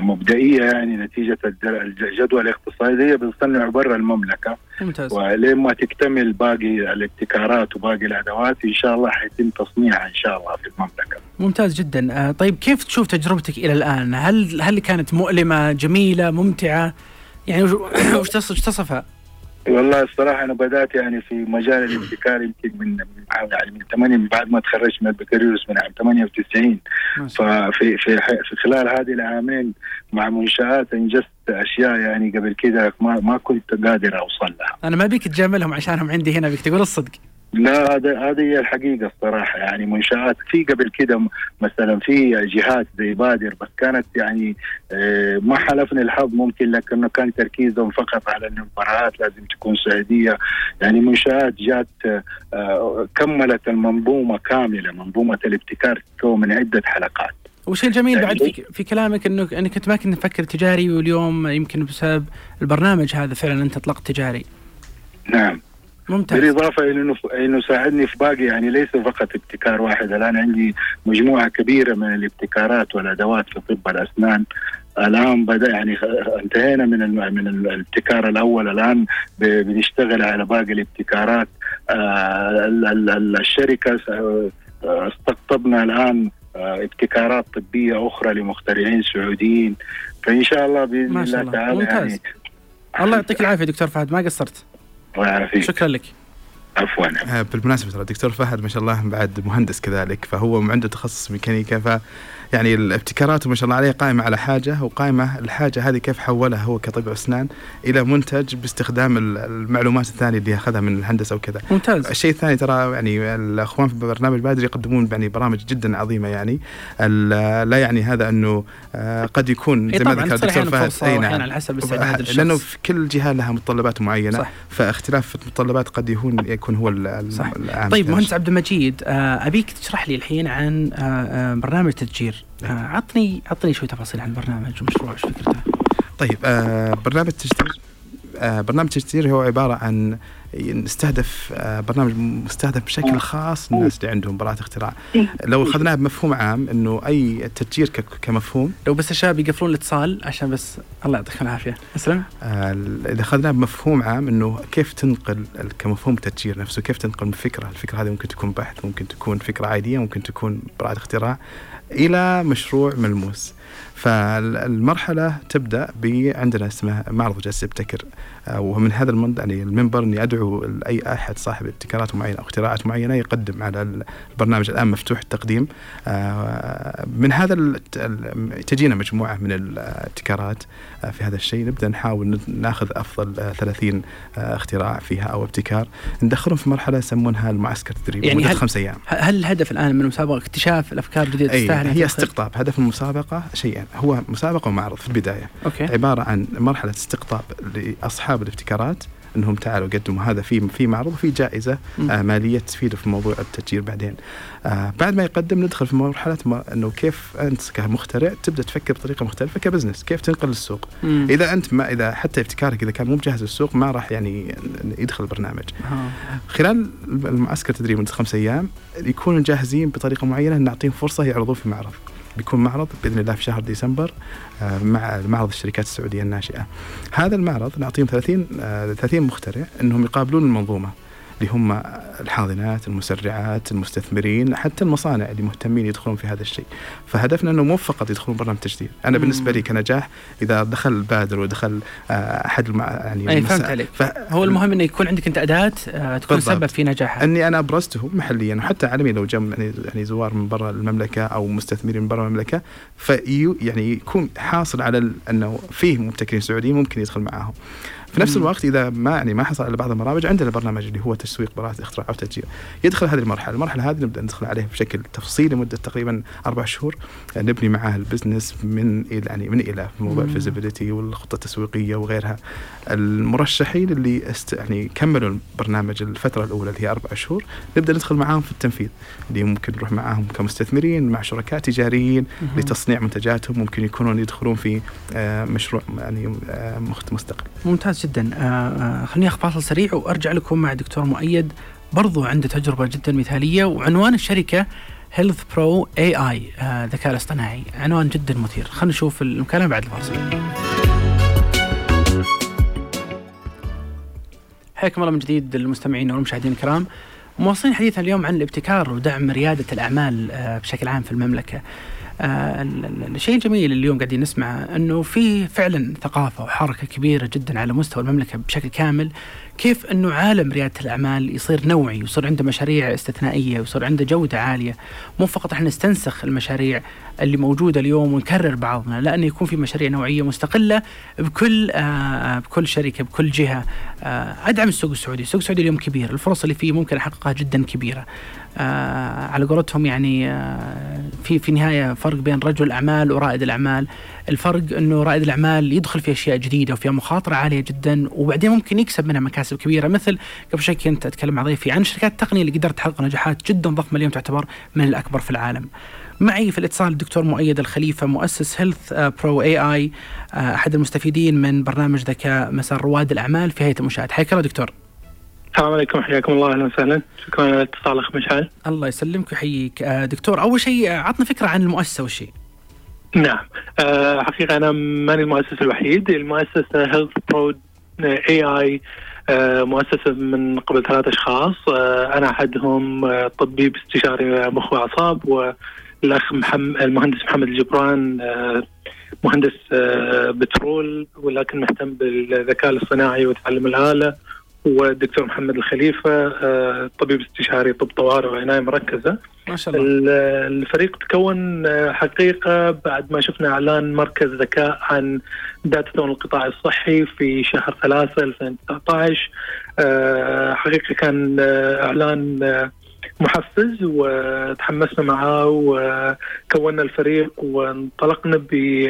مبدئية يعني نتيجة الجدوى الاقتصاديه بنصنع برا المملكة ممتاز ولين ما تكتمل باقي الابتكارات وباقي الأدوات إن شاء الله حيتم تصنيعها إن شاء الله في المملكة. ممتاز جدا آه طيب كيف تشوف تجربتك إلى الآن؟ هل هل كانت مؤلمة، جميلة، ممتعة؟ يعني وش تصفها؟ والله الصراحة أنا بدأت يعني في مجال الابتكار يمكن من من عام- يعني من 8 من بعد ما تخرجت من البكالوريوس من عام 98 ما شاء الله. ففي في في خلال هذه العامين مع منشآت أنجزت أشياء يعني قبل كده ما ما كنت قادر أوصل لها. أنا ما بيك تجاملهم عشانهم عندي هنا بيك تقول الصدق لا هذا هذه هي الحقيقة الصراحة. يعني منشآت في قبل كده مثلا في جهات زي بادر بس كانت يعني آه، ما حلفني الحظ ممكن لكنه كان تركيزهم فقط على ان المباريات لازم تكون سعودية. يعني منشآت جات آه، كملت المنظومة كاملة منظومة الابتكار من عدة حلقات. وش الجميل يعني بعد في, في كلامك إنه إنك كنت ما كنت مفكر تجاري واليوم يمكن بسبب البرنامج هذا فعلا أنت أطلقت تجاري. نعم. ممتاز. بالإضافة إلى إنه إنه ساعدني في باقي يعني ليس فقط ابتكار واحد الآن عندي مجموعة كبيرة من الابتكارات والأدوات في طب الأسنان. الآن بدا يعني انتهينا من الم- من الابتكار الأول. الآن ب- بنشتغل على باقي الابتكارات. آه، ال- ال- ال- الشركة آه، استقطبنا الآن آه، ابتكارات طبية أخرى لمخترعين سعوديين. فإن شاء الله بإذن الله الله. تعالى ممتاز. يعني الله يعطيك العافية دكتور فهد ما قصرت؟ الله يعافيك. شكرا لك. عفوا. آه، بالمناسبة ترى الدكتور فهد ما شاء الله بعد مهندس كذلك فهو عنده تخصص ميكانيكا ف يعني الابتكارات ما شاء الله عليه قائمة على حاجة وقائمة الحاجة هذه كيف حولها هو كطبيب أسنان إلى منتج باستخدام ال- المعلومات الثانية اللي أخذها من الهندسة وكذا ممتاز الشيء الثاني ترى يعني الأخوان في برنامج بادر يقدمون يعني برامج جدا عظيمة يعني لا يعني هذا أنه آه، قد يكون إي زي ما ذكر الدكتور فهد واحيانا نعم. على حسب لأنه في كل جهة لها متطلبات معينة صح. فاختلاف المتطلبات قد يكون يكون هو. العام طيب مهندس عبد المجيد آه، أبيك تشرح لي الحين عن آه، برنامج تتجير آه، عطني عطني شوي تفاصيل عن البرنامج ومشروع إيش فكرته؟ طيب آه برنامج تشتير آه برنامج تشتير هو عبارة عن نستهدف آه، برنامج مستهدف بشكل خاص الناس اللي عندهم براءة اختراع. لو أخذناه بمفهوم عام إنه أي التتجير ك- كمفهوم. لو بس الشباب يقفلون الاتصال عشان بس الله يعطيكم العافية. اسلم آه، إذا أخذناه بمفهوم عام إنه كيف تنقل كمفهوم التتجير نفسه كيف تنقل من فكرة. الفكرة هذه ممكن تكون بحث ممكن تكون فكرة عادية ممكن تكون براءة اختراع. إلى مشروع ملموس. فالمرحلة تبدأ بعندنا اسمه معرض جالس ابتكر ومن هذا المنبر يعني المنبر إني أدعو اي أحد صاحب ابتكارات معينة أو اختراعات معينة يقدم على البرنامج الآن مفتوح التقديم. آه، من هذا تجينا مجموعة من الابتكارات آه، في هذا الشيء. نبدأ نحاول نأخذ أفضل آه، 30 آه، اختراع فيها أو ابتكار. ندخلهم في مرحلة يسمونها المعسكر التدريبي يعني هل- خمس أيام. هل الهدف الآن من المسابقه اكتشاف الأفكار الجديدة تستاهل هي؟ استقطاب. هدف المسابقة شيئين هو مسابقة ومعرض في البداية. أوكي. عبارة عن مرحلة استقطاب لأصحاب الابتكارات انهم تعالوا قدموا هذا في في معرض وفي جائزة. آه مالية تفيده في موضوع التسجيل بعدين. آه بعد ما يقدم ندخل في مرحلة ما إنه كيف أنت كمخترع تبدأ تفكر بطريقة مختلفة كبزنس، كيف تنقل للسوق. مم. إذا أنت ما إذا حتى ابتكارك إذا كان مو بجاهز للسوق ما راح يعني يدخل البرنامج. آه. خلال المعسكر التدريب مدة خمس أيام يكونوا جاهزين بطريقة معينة نعطيهم فرصة يعرضون في معرض بيكون معرض بإذن الله في شهر ديسمبر آه، مع معرض الشركات السعودية الناشئة. هذا المعرض نعطيهم 30 آه، 30 مخترع إنهم يقابلون المنظومة اللي هم الحاضنات، المسرعات، المستثمرين، حتى المصانع اللي مهتمين يدخلون في هذا الشيء. فهدفنا إنه مو فقط يدخلون برنامج تجديد، أنا مم. بالنسبة لي كنجاح إذا دخل البادر ودخل آه، أحد المع... يعني المسا- فهمت عليك ف... هو المهم إنه يكون عندك أنت أداة آه، تكون بالضبط. سبب في نجاحها إني أنا ابرزته محليا وحتى عالميا لو جم يعني يعني زوار من برا المملكة أو مستثمرين من برا المملكة في يعني يكون حاصل على إنه فيه مبتكرين سعوديين ممكن يدخل معاهم. في نفس. الوقت إذا ما يعني ما حصل على بعض البرامج عندنا برنامج اللي هو تسويق براءة اختراع أو تسجيل يدخل هذه المرحلة، المرحلة هذه نبدأ ندخل عليها بشكل تفصيلي لمدة تقريبا أربع شهور نبني معاه ال business من يعني من إلى موضوع. ال feasibility والخطة التسويقية وغيرها. المرشحين اللي است يعني كملوا البرنامج الفترة الأولى اللي هي أربع شهور نبدأ ندخل معاهم في التنفيذ اللي ممكن نروح معاهم كمستثمرين مع شركاء تجاريين. لتصنيع منتجاتهم ممكن يكونون يدخلون في آه، مشروع يعني آه، مستقل ممتاز جدا. آه، آه، خليني أخذ فاصل سريع وأرجع لكم مع دكتور مؤيد برضو عنده تجربة جدا مثالية وعنوان الشركة Health Pro AI ذكاء الاصطناعي. عنوان جدا مثير. خلينا نشوف المكالمة بعد الفاصل. حياكم الله من جديد المستمعين والمشاهدين الكرام. مواصلين حديثنا اليوم عن الابتكار ودعم ريادة الأعمال آه، بشكل عام في المملكة. آه، ال- ال- الشيء الجميل اللي اليوم قاعدين نسمعه إنه في فعلا ثقافة وحركة كبيرة جدا على مستوى المملكة بشكل كامل كيف أنه عالم ريادة الأعمال يصير نوعي ويصير عنده مشاريع استثنائية ويصير عنده جودة عالية؟ مو فقط إحنا نستنسخ المشاريع اللي موجودة اليوم ونكرر بعضنا لا انه يكون في مشاريع نوعية مستقلة بكل آه بكل شركة بكل جهة. آه أدعم السوق السعودي، السوق السعودي اليوم كبير، الفرص اللي فيه ممكن أحققها جدا كبيرة. آه على قولتهم يعني آه في في النهايه فرق بين رجل الاعمال ورائد الأعمال، الفرق إنه رائد الأعمال يدخل في أشياء جديدة وفيها مخاطرة عالية جدا وبعدين ممكن يكسب منها مكاسب كبيرة. مثل قبل شوي كنت أتكلم مع ضيفي عن شركات التقنية اللي قدرت تحقق نجاحات جدا ضخمة اليوم تعتبر من الأكبر في العالم. معي في الاتصال الدكتور مؤيد الخليفة مؤسس Health Pro AI أحد المستفيدين من برنامج ذكاء مسار رواد الأعمال في هيئة المنشآت. حياك الله دكتور. السلام عليكم حياكم الله أهلا وسهلا. شكرا على الاتصال أخ مشعل. الله يسلمك ويحييك. آه، دكتور أول شيء آه، عطنا فكرة عن المؤسسة وش هي نعم. أه حقيقة أنا ماني المؤسس الوحيد. المؤسسه Health Pro AI مؤسسه من قبل ثلاث أشخاص. أه أنا أحدهم آه، طبيب استشاري مخ وأعصاب والأخ محمد المهندس محمد الجبران آه، مهندس آه، بترول ولكن مهتم بالذكاء الاصطناعي وتعلم والدكتور محمد الخليفة آه، طبيب استشاري طب طوارئ وعناية مركزة. ما شاء الله. ال- الفريق تكون آه، حقيقة بعد ما شفنا إعلان مركز ذكاء عن داتا القطاع الصحي في شهر ثلاثة 2019 آه، حقيقة كان إعلان محفز وتحمسنا معاه وكونا الفريق وانطلقنا ب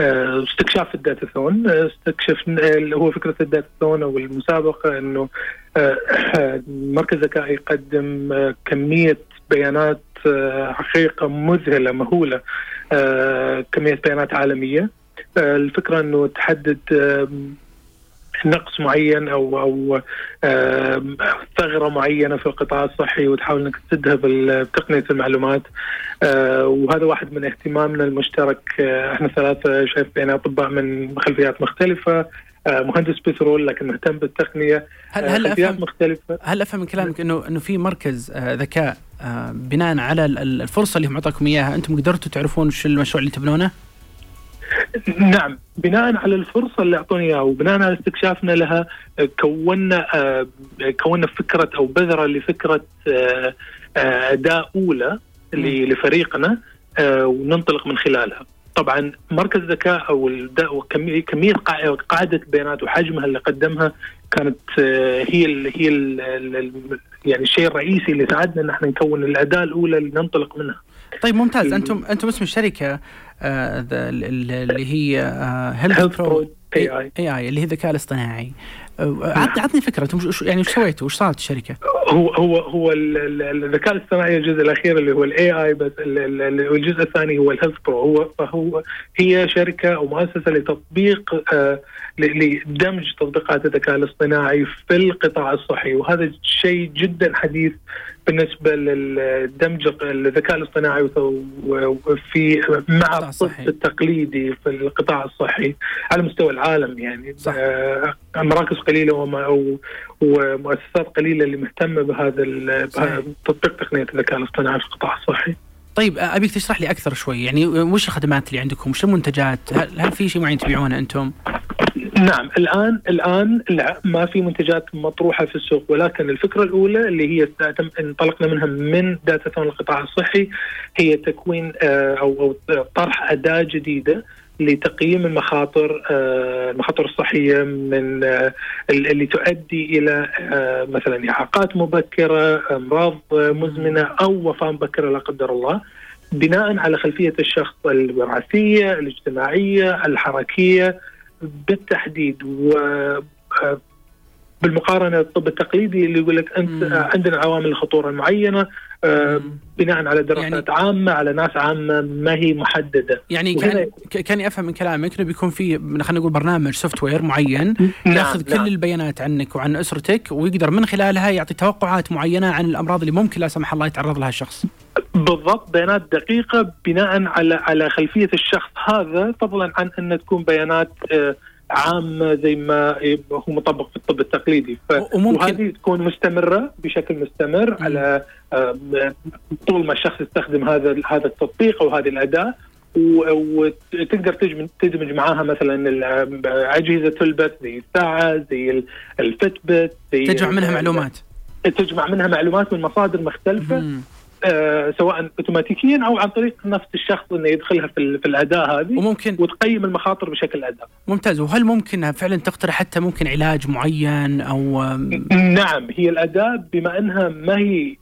استكشاف ال datathon آه، استكشفنا اللي هو فكرة ال datathon أو المسابقة أنه آه، *clears throat* مركز ذكاء يقدم آه، كمية بيانات آه، حقيقة مذهلة مهولة آه، كمية بيانات عالمية. آه، الفكرة أنه تحدد نقص معين أو أو آه، ثغرة معينة في القطاع الصحي وتحاول إنك تسدها بتقنية المعلومات. آه، وهذا واحد من اهتمامنا المشترك. آه، إحنا ثلاثة شايف بين أطباء من خلفيات مختلفة. مهندس بترول لكن مهتم بالتقنية. هل هل افهم مختلفة. هل أفهم من كلامك انه إنه في مركز ذكاء بناء على الفرصة اللي هم أعطاكم إياها أنتم قدرتوا تعرفون وش المشروع اللي تبنونه؟ نعم بناء على الفرصة اللي أعطوني إياها وبناء على استكشافنا لها كونا كونا فكرة أو بذرة لفكرة اداء أولى لفريقنا وننطلق من خلالها. طبعا مركز ذكاء أو كمية قاعدة البيانات وحجمها اللي قدمها كانت هي ال هي ال يعني الشيء الرئيسي اللي ساعدنا إن إحنا نكون الأداة الأولى اللي ننطلق منها. طيب ممتاز أنتم أنتم اسم الشركة آه اللي هي Health Pro AI اللي هي الذكاء الاصطناعي عطني عطني فكرة أنتم يعني وش سويتوا؟ وش صارت الشركة؟ هو هو هو الذكاء الاصطناعي الجزء الأخير اللي هو ال AI بس الجزء الثاني هو ال Health Pro هو فهو هي شركة أو مؤسسه لتطبيق آه لدمج تطبيقات الذكاء الاصطناعي في القطاع الصحي وهذا شيء جدا حديث بالنسبة للدمج الذكاء الاصطناعي في مع الطب التقليدي في القطاع الصحي على مستوى العالم يعني صح. آه مراكز قليلة ومؤسسات قليلة اللي مهتمة بهذا تطبيق تقنية الذكاء الاصطناعي في القطاع الصحي. طيب أبيك تشرح لي أكثر شوي يعني وش الخدمات اللي عندكم؟ وش المنتجات؟ هل, هل في شيء معين تبيعونه أنتم؟ نعم الآن الآن لا ما في منتجات مطروحة في السوق ولكن الفكرة الأولى اللي هي انطلقنا منها من داتا ثون القطاع الصحي هي تكوين آه، أو طرح أداة جديدة لتقييم المخاطر آه، المخاطر الصحية من آه، اللي تؤدي إلى مثلا إعاقات مبكرة، أمراض مزمنة أو وفاة مبكرة لا قدر الله. بناء على خلفية الشخص الوراثية، الاجتماعية، الحركية، بالتحديد و آه، بالمقارنة بالطب التقليدي اللي يقول لك أنت مم. عندنا عوامل الخطوره المعينه آه بناء على دراسات يعني عامة على ناس عامة ما هي محددة يعني كان كاني افهم من كلامك إنه بيكون في خلينا نقول برنامج software معين نعم ياخذ كل نعم. البيانات عنك وعن أسرتك ويقدر من خلالها يعطي توقعات معينة عن الأمراض اللي ممكن لا سمح الله يتعرض لها الشخص بالضبط بيانات دقيقة بناء على على خلفية الشخص هذا فضلا عن أن تكون بيانات آه عامة زي ما هو مطبق في الطب التقليدي وممكن وهذه تكون مستمرة بشكل مستمر م. على آه، طول ما الشخص يستخدم هذا هذا التطبيق أو هذه الأداة وتقدر تدمج معاها مثلا أجهزة تلبس زي الساعة زي الفتبت زي تجمع منها معلومات تجمع منها معلومات من مصادر مختلفة مم. آه سواء اوتوماتيكيا أو عن طريق نفس الشخص إنه يدخلها في, في الأداة هذه وممكن وتقيم المخاطر بشكل اداء. ممتاز وهل ممكن فعلا تقترح حتى ممكن علاج معين أو نعم هي الأداة بما إنها ما هي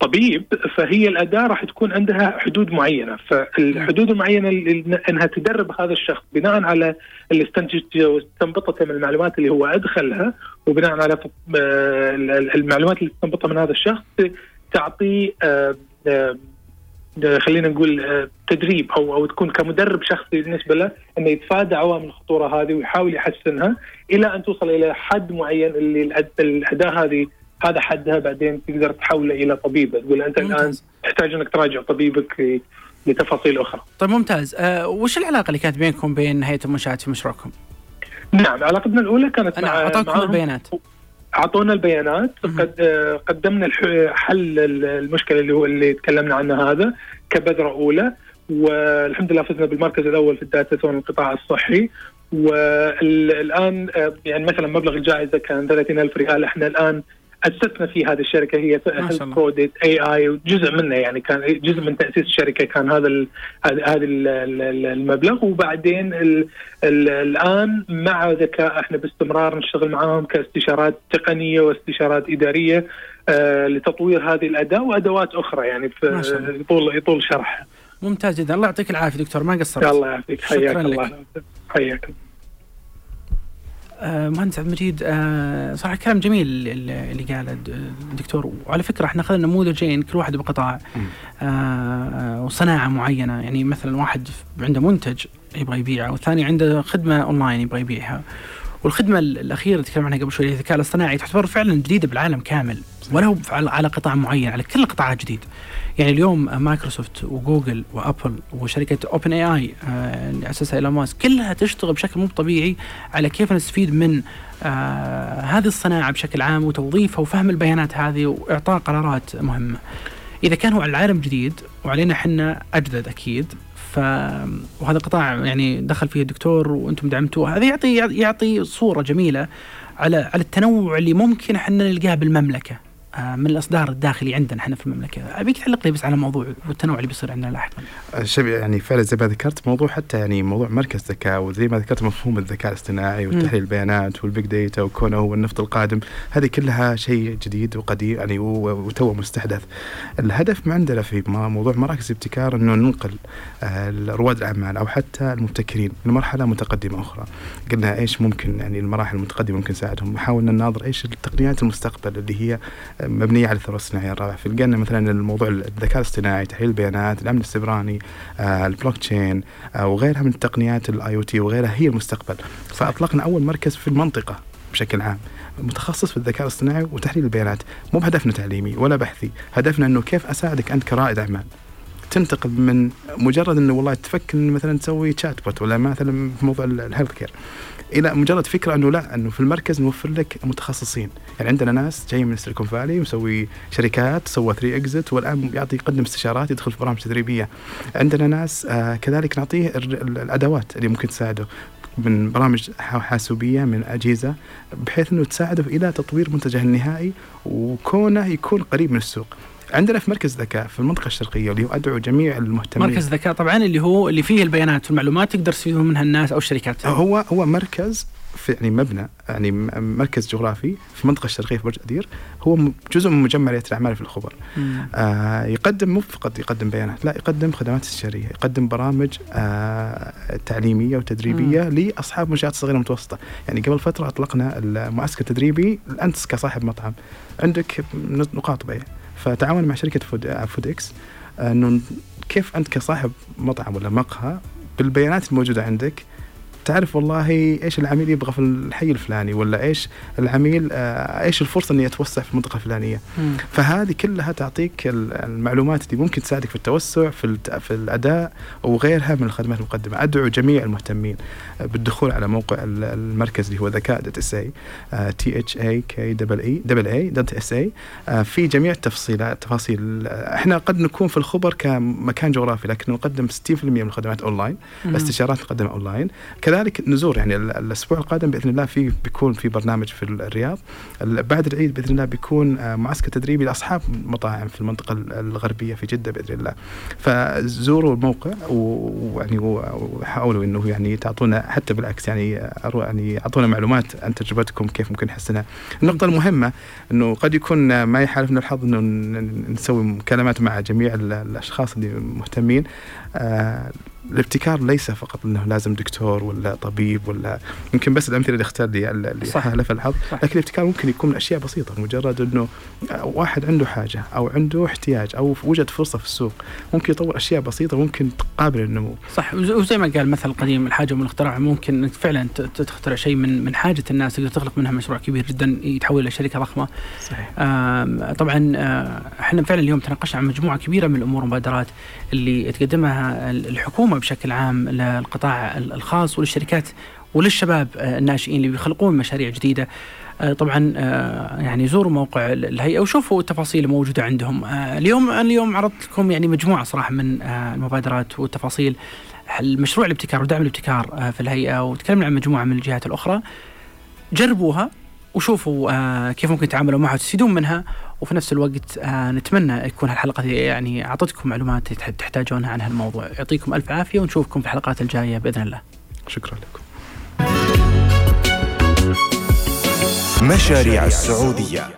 طبيب فهي الأداة راح تكون عندها حدود معينة، فالحدود المعينة إنها تدرب هذا الشخص بناء على اللي استنتجته واستنبطته من المعلومات اللي هو أدخلها وبناء على آه، المعلومات اللي استنبطها من هذا الشخص تعطي آه، آه، خلينا نقول آه، تدريب أو أو تكون كمدرب شخصي بالنسبة له إنه يتفادى عوامل الخطورة هذه ويحاول يحسنها إلى أن توصل إلى حد معين اللي الاداه هذه هذا حدها بعدين تقدر تحوله إلى طبيب. تقول أنت الآن تحتاج إنك تراجع طبيبك لتفاصيل أخرى. طيب ممتاز، أه وش العلاقة اللي كانت بينكم بين هيئة المنشآت في مشروعكم؟ نعم علاقتنا الأولى كانت مع أعطاكم البيانات. أعطونا البيانات. قد قدمنا حل المشكلة اللي هو اللي تكلمنا عنه هذا كبذرة أولى والحمد لله فزنا بالمركز الأول في ال data القطاع الصحي. والآن يعني مثلا مبلغ الجائزة كان 30000 ريال. إحنا الآن أسسنا في هذه الشركة هي بروديت AI وجزء منه يعني كان جزء من تأسيس الشركة كان هذا هذا المبلغ. وبعدين ال ال الآن مع ذكاء إحنا باستمرار نشتغل معاهم كاستشارات تقنية واستشارات إدارية آه لتطوير هذه الأداة وأدوات أخرى يعني في يطول يطول شرحها. ممتاز جدا. الله يعطيك العافية دكتور ما قصرت. الله يعافيك. حياك الله. حياك مهندس عبد المجيد آه صراحة كلام جميل اللي قاله الدكتور. وعلى فكرة إحنا اخذنا نموذجين كل واحد بقطاع آه وصناعة معينة. يعني مثلا واحد عنده منتج يبغى يبيعه والثاني عنده خدمة أونلاين يبغى يبيعها. والخدمة الأخيرة اللي تكلم عنها قبل شوي الذكاء الاصطناعي تعتبر فعلا جديدة بالعالم كامل ولو على قطاع معين على كل القطاعات جديد. يعني اليوم مايكروسوفت وجوجل وأبل وشركة OpenAI اللي أسسها إيلون ماسك كلها تشتغل بشكل مو طبيعي على كيف نستفيد من آه هذه الصناعة بشكل عام وتوظيفها وفهم البيانات هذه وإعطاء قرارات مهمة. إذا كان هو على العالم جديد وعلينا إحنا أجدد أكيد ف وهذا القطاع يعني دخل فيه الدكتور وأنتم دعمتوه هذا يعطي يعطي صورة جميلة على على التنوع اللي ممكن إحنا نلقاه بالمملكة من الإصدار الداخلي عندنا إحنا في المملكة، ابيك تعلق لي بس على موضوع والتنوع اللي بيصير عندنا لاحقا. آه، شبي يعني فعلا زي ما ذكرت موضوع حتى يعني موضوع مركز ذكاء وزي ما ذكرت مفهوم الذكاء الاصطناعي وتحليل البيانات وال big data وكونه هو النفط القادم، هذه كلها شيء جديد وقديم يعني وتو مستحدث. الهدف عندنا في موضوع مراكز الابتكار إنه ننقل آه، رواد الأعمال أو حتى المبتكرين لمرحلة متقدمة أخرى. قلنا إيش ممكن يعني المراحل المتقدمة ممكن نساعدهم، حاولنا نناظر إيش التقنيات المستقبل اللي هي مبنية على الثوره الصناعية الرابعه فلقينا مثلا الموضوع الذكاء الاصطناعي تحليل البيانات الأمن السيبراني آه البلوك تشين آه وغيرها من التقنيات ال IoT وغيرها هي المستقبل. فأطلقنا أول مركز في المنطقة بشكل عام متخصص في الذكاء الاصطناعي وتحليل البيانات. مو بهدفنا تعليمي ولا بحثي هدفنا إنه كيف أساعدك أنت كرائد أعمال. تنتقل من مجرد إنه والله تفكر مثلا تسوي chatbot ولا مثلا في موضوع ال healthcare إلى مجرد فكرة أنه لا أنه في المركز نوفر لك متخصصين. يعني عندنا ناس جاي من Silicon Valley مسوي شركات سوى 3 exit والآن يعطي يقدم استشارات يدخل في برامج تدريبية. عندنا ناس آه كذلك نعطيه الأدوات اللي ممكن تساعده. من برامج حاسوبية من أجهزة بحيث إنه تساعده إلى تطوير منتجه النهائي وكونه يكون قريب من السوق. عندنا في مركز ذكاء في المنطقة الشرقية اللي هو ادعو جميع المهتمين مركز ذكاء طبعا اللي هو اللي فيه البيانات والمعلومات تقدر تستفيدون منها الناس أو الشركات هو هو مركز في يعني مبنى يعني مركز جغرافي في المنطقة الشرقية في برج أدير هو جزء من مجمع ريادة الأعمال في الخبر. آه يقدم مو فقط يقدم بيانات لا يقدم خدمات استشاريه، يقدم برامج آه تعليمية وتدريبية مم. لأصحاب منشآت صغيرة ومتوسطه، يعني قبل فترة أطلقنا المعسكر التدريبي أنت كصاحب مطعم عندك نقاط بيع فتعاون مع شركة فود Foodics إنه كيف أنت كصاحب مطعم ولا مقهى بالبيانات الموجودة عندك تعرف والله إيش العميل يبغى في الحي الفلاني ولا إيش العميل آه إيش الفرصه اني اتوسع في المنطقة الفلانيه. فهذه كلها تعطيك المعلومات اللي ممكن تساعدك في التوسع في في الاداء وغيرها من الخدمات المقدمه ادعو جميع المهتمين بالدخول على موقع المركز اللي هو ذكاء dot SA T H A K double A double A dot SA في جميع التفصيلات تفاصيل إحنا قد نكون في الخبر كمكان جغرافي لكن نقدم 60% من الخدمات اونلاين الاستشارات نقدمها اونلاين كذلك كذلك نزور يعني الأسبوع القادم بإذن الله في بيكون في برنامج في الرياض. بعد العيد بإذن الله بيكون آه، معسكر تدريبي لأصحاب مطاعم في المنطقة الغربية في جدة بإذن الله. فزوروا الموقع ويعني وحاولوا إنه يعني تعطونا حتى بالعكس يعني يعني أعطونا معلومات عن تجربتكم كيف ممكن نحسنها. النقطة المهمة إنه قد يكون ما يحالفنا الحظ إنه نسوي مكالمات مع جميع الأشخاص اللي مهتمين. آه الابتكار ليس فقط إنه لازم دكتور ولا طبيب ولا يمكن بس الأمثلة اللي اختار لي اللي حالف الحظ لكن الابتكار ممكن يكون من أشياء بسيطة مجرد إنه واحد عنده حاجة أو عنده احتياج أو وجد فرصة في السوق ممكن يطور أشياء بسيطة ممكن تقابل النمو. صح. وزي ما قال المثل القديم الحاجة من الاختراع ممكن فعلا تخترع شيء من من حاجة الناس تقدر تخلق منها مشروع كبير جدا يتحول إلى شركة ضخمة. صحيح. طبعا آه، إحنا فعلا اليوم تناقشنا عن مجموعة كبيرة من الأمور والمبادرات اللي تقدمها الحكومة بشكل عام للقطاع الخاص وللشركات وللشباب آه، الناشئين اللي بيخلقون مشاريع جديدة. آه، طبعا آه، يعني زوروا موقع الهيئة وشوفوا التفاصيل الموجودة عندهم. اليوم اليوم عرضت لكم يعني مجموعة صراحة من المبادرات والتفاصيل. المشروع الابتكار ودعم الابتكار في الهيئة وتكلمنا عن مجموعة من الجهات الأخرى. جربوها وشوفوا كيف ممكن تتعاملوا معها وتستفيدون منها. وفي نفس الوقت آه نتمنى يكون هالحلقة يعني أعطتكم معلومات تحتاجونها عن هالموضوع. يعطيكم ألف عافية ونشوفكم في الحلقات الجاية بإذن الله. شكرا لكم. مشاريع السعودية.